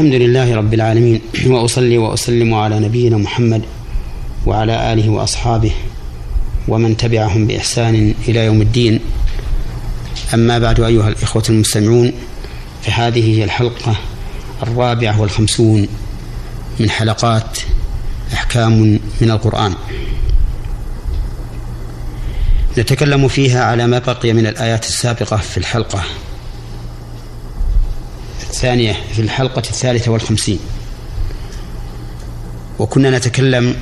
الحمد لله رب العالمين وأصلي وأسلم على نبينا محمد وعلى آله وأصحابه ومن تبعهم بإحسان إلى يوم الدين. أما بعد أيها الإخوة المستمعون فهذه هي الحلقة الرابعة والخمسون من حلقات أحكام من القرآن. نتكلم فيها على ما بقي من الآيات السابقة في الحلقة. الثانية في الحلقة الثالثة والخمسين. وكنا نتكلم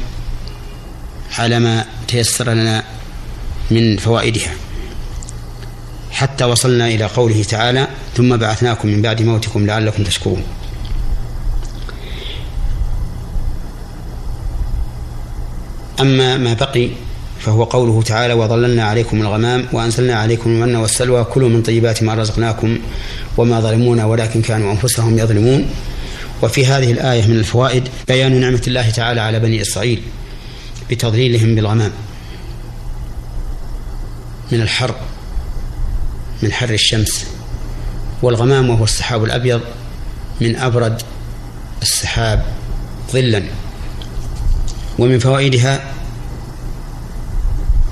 على ما تيسر لنا من فوائدها. حتى وصلنا إلى قوله تعالى ثم بعثناكم من بعد موتكم لعلكم تشكرون. أما ما بقي فهو قوله تعالى وظللنا عليكم الغمام وأنزلنا عليكم المن والسلوى كلوا من طيبات ما رزقناكم وما ظلمونا ولكن كانوا أنفسهم يظلمون. وفي هذه الآية من الفوائد بيان نعمة الله تعالى على بني إسرائيل بتضليلهم بالغمام من الحر من حر الشمس والغمام وهو السحاب الأبيض من أبرد السحاب ظلا. ومن فوائدها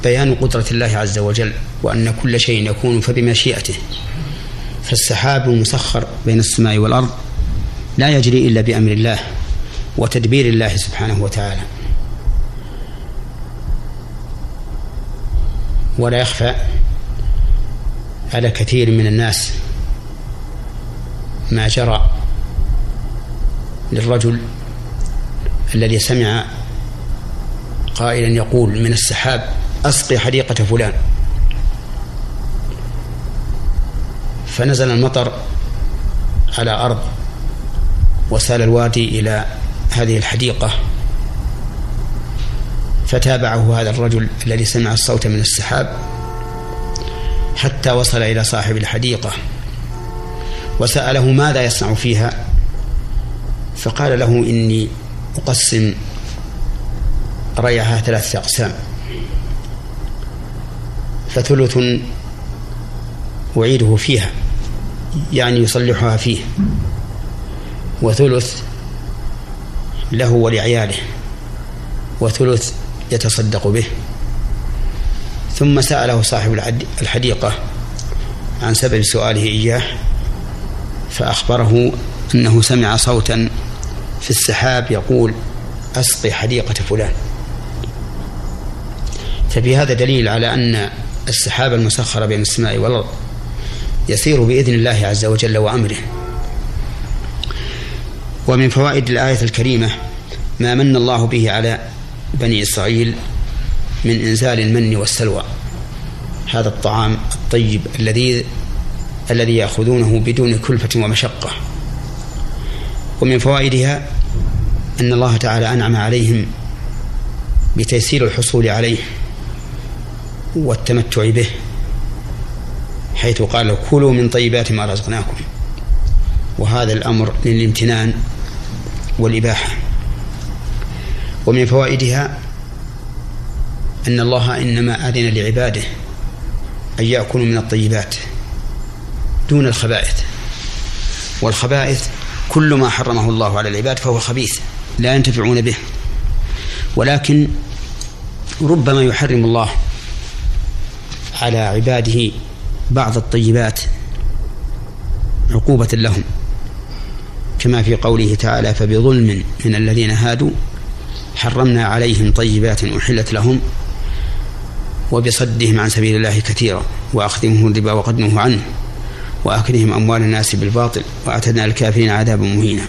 بيان قدرة الله عز وجل وأن كل شيء يكون فبمشيئته. فالسحاب المسخر بين السماء والأرض لا يجري إلا بأمر الله وتدبير الله سبحانه وتعالى. ولا يخفى على كثير من الناس ما جرى للرجل الذي سمع قائلا يقول من السحاب أسقي حديقة فلان. فنزل المطر على أرض وسال الوادي إلى هذه الحديقة. فتابعه هذا الرجل الذي سمع الصوت من السحاب حتى وصل إلى صاحب الحديقة. وسأله ماذا يصنع فيها؟ فقال له إني أقسم ريعها ثلاثة أقسام. فثلث أعيده فيها يعني يصلحها فيه. وثلث له ولعياله وثلث يتصدق به. ثم سأله صاحب الحديقة عن سبب سؤاله إياه فأخبره أنه سمع صوتا في السحاب يقول أسقي حديقة فلان. ففي هذا دليل على أن السحاب المسخرة بين السماء والأرض يسير بإذن الله عز وجل وأمره. ومن فوائد الآية الكريمة ما من الله به على بني إسرائيل من إنزال المن والسلوى. هذا الطعام الطيب الذي الذي يأخذونه بدون كلفة ومشقة. ومن فوائدها أن الله تعالى أنعم عليهم بتيسير الحصول عليه. والتمتع به حيث قال كلوا من طيبات ما رزقناكم. وهذا الأمر للامتنان والإباحة. ومن فوائدها أن الله إنما أذن لعباده أن يأكلوا من الطيبات دون الخبائث. والخبائث كل ما حرمه الله على العباد فهو خبيث لا ينتفعون به. ولكن ربما يحرم الله على عباده بعض الطيبات عقوبة لهم. كما في قوله تعالى فبظلم من الذين هادوا حرمنا عليهم طيبات أحلت لهم وبصدهم عن سبيل الله كثيرا وأخذهم الربا وقد عنه وأكلهم أموال الناس بالباطل وأعتدنا الكافرين عذابا مهينا.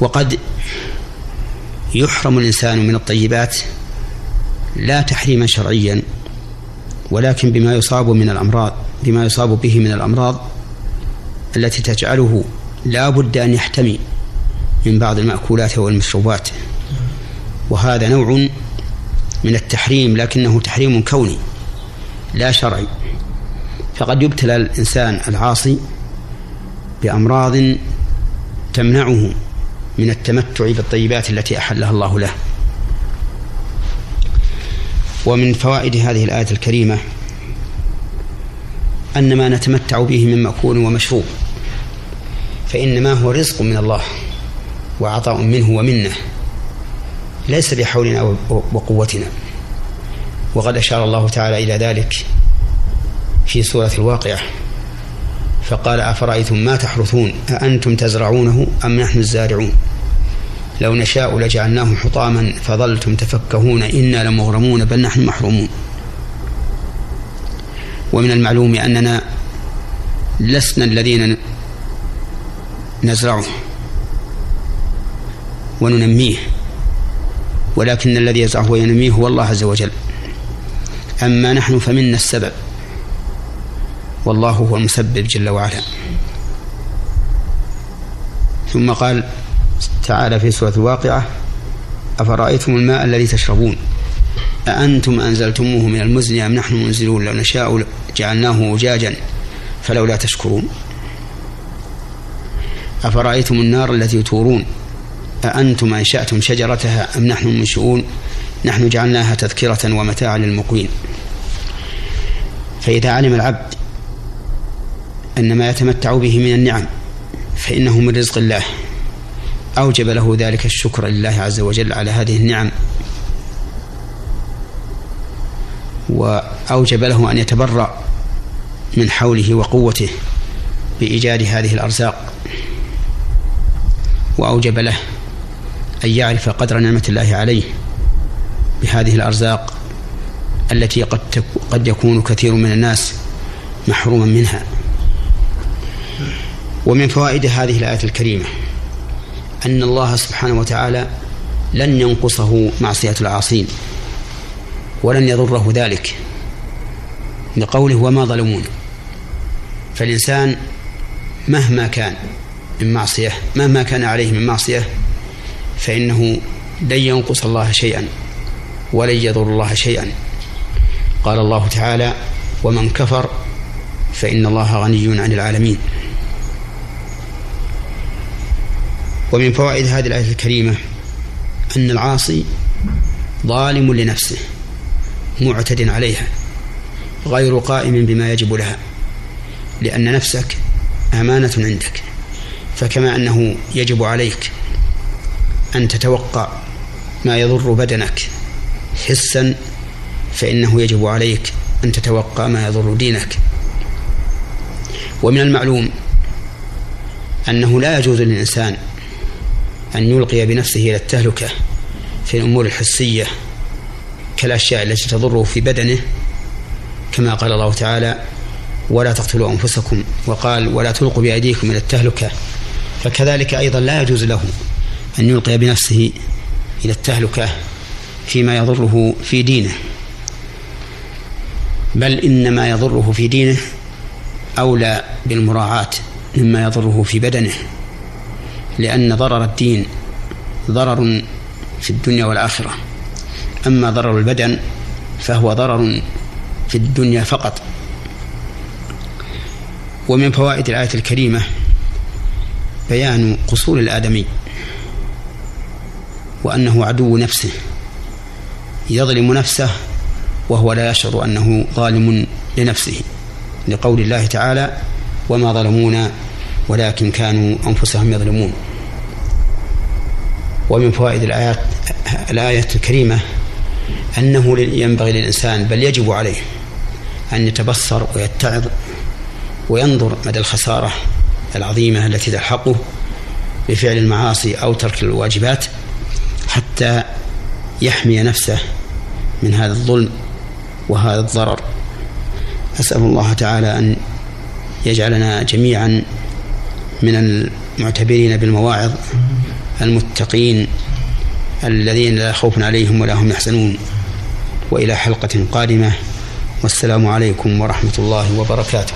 وقد يحرم الإنسان من الطيبات لا تحريما شرعيا ولكن بما يصاب من الأمراض بما يصاب به من الأمراض التي تجعله لا بد أن يحتمي من بعض المأكولات والمشروبات. وهذا نوع من التحريم لكنه تحريم كوني لا شرعي. فقد يبتلى الإنسان العاصي بأمراض تمنعه من التمتع بالطيبات التي أحلها الله له. ومن فوائد هذه الآية الكريمة أن ما نتمتع به من مأكول ومشروب فإنما هو رزق من الله وعطاء منه ومنه ليس بحولنا وقوتنا. وقد أشار الله تعالى إلى ذلك في سورة الواقعة. فقال أفرأيتم ما تحرثون؟ أأنتم تزرعونه أم نحن الزارعون؟ لو نشاء لجعلناه حطاما فظلتم تفكهون إنا لمغرمون بل نحن محرومون. ومن المعلوم أننا لسنا الذين نزرعه وننميه ولكن الذي يزرعه وينميه هو الله عز وجل. أما نحن فمنا السبب. والله هو المسبب جل وعلا. ثم قال تعالى في سورة الواقعة أفرأيتم الماء الذي تشربون؟ أأنتم أنزلتموه من المزن أم نحن منزلون؟ لو نشاء جعلناه أجاجا فلولا تشكرون. أفرأيتم النار التي تورون؟ أأنتم أنشأتم شجرتها أم نحن المنشؤون نحن جعلناها تذكرة ومتاعا للمقوين. فإذا علم العبد أن ما يتمتع به من النعم فإنه من رزق الله. أوجب له ذلك الشكر لله عز وجل على هذه النعم. وأوجب له أن يتبرأ من حوله وقوته بإيجاد هذه الأرزاق. وأوجب له أن يعرف قدر نعمة الله عليه بهذه الأرزاق التي قد قد يكون كثير من الناس محروما منها. ومن فوائد هذه الآية الكريمة أن الله سبحانه وتعالى لن ينقصه معصية العاصين ولن يضره ذلك لقوله وما ظلمون فالإنسان مهما كان من معصية مهما كان عليه من معصية فإنه لن ينقص الله شيئا ولن يضر الله شيئا قال الله تعالى ومن كفر فإن الله غني عن العالمين ومن فوائد هذه الآية الكريمة أن العاصي ظالم لنفسه معتد عليها غير قائم بما يجب لها لأن نفسك أمانة عندك فكما أنه يجب عليك أن تتوقع ما يضر بدنك حسا فإنه يجب عليك أن تتوقع ما يضر دينك. ومن المعلوم أنه لا يجوز للإنسان أن يلقي بنفسه إلى التهلكة في الأمور الحسية كالأشياء التي تضره في بدنه كما قال الله تعالى ولا تقتلوا أنفسكم وقال ولا تلقوا بأيديكم إلى التهلكة فكذلك أيضا لا يجوز له أن يلقي بنفسه إلى التهلكة فيما يضره في دينه بل إنما يضره في دينه أولى بالمراعاة مما يضره في بدنه. لأن ضرر الدين ضرر في الدنيا والآخرة. أما ضرر البدن فهو ضرر في الدنيا فقط. ومن فوائد الآية الكريمة بيان قصور الآدمي وأنه عدو نفسه يظلم نفسه وهو لا يشعر أنه ظالم لنفسه لقول الله تعالى وما ظلمونا ولكن كانوا أنفسهم يظلمون ومن فوائد الآيات الآية الكريمة أنه ينبغي للإنسان بل يجب عليه أن يتبصر ويتعظ وينظر مدى الخسارة العظيمة التي تلحقه بفعل المعاصي أو ترك الواجبات حتى يحمي نفسه من هذا الظلم وهذا الضرر. أسأل الله تعالى أن يجعلنا جميعا من المعتبرين بالمواعظ المتقين الذين لا خوف عليهم ولا هم يحزنون. وإلى حلقة قادمة والسلام عليكم ورحمة الله وبركاته.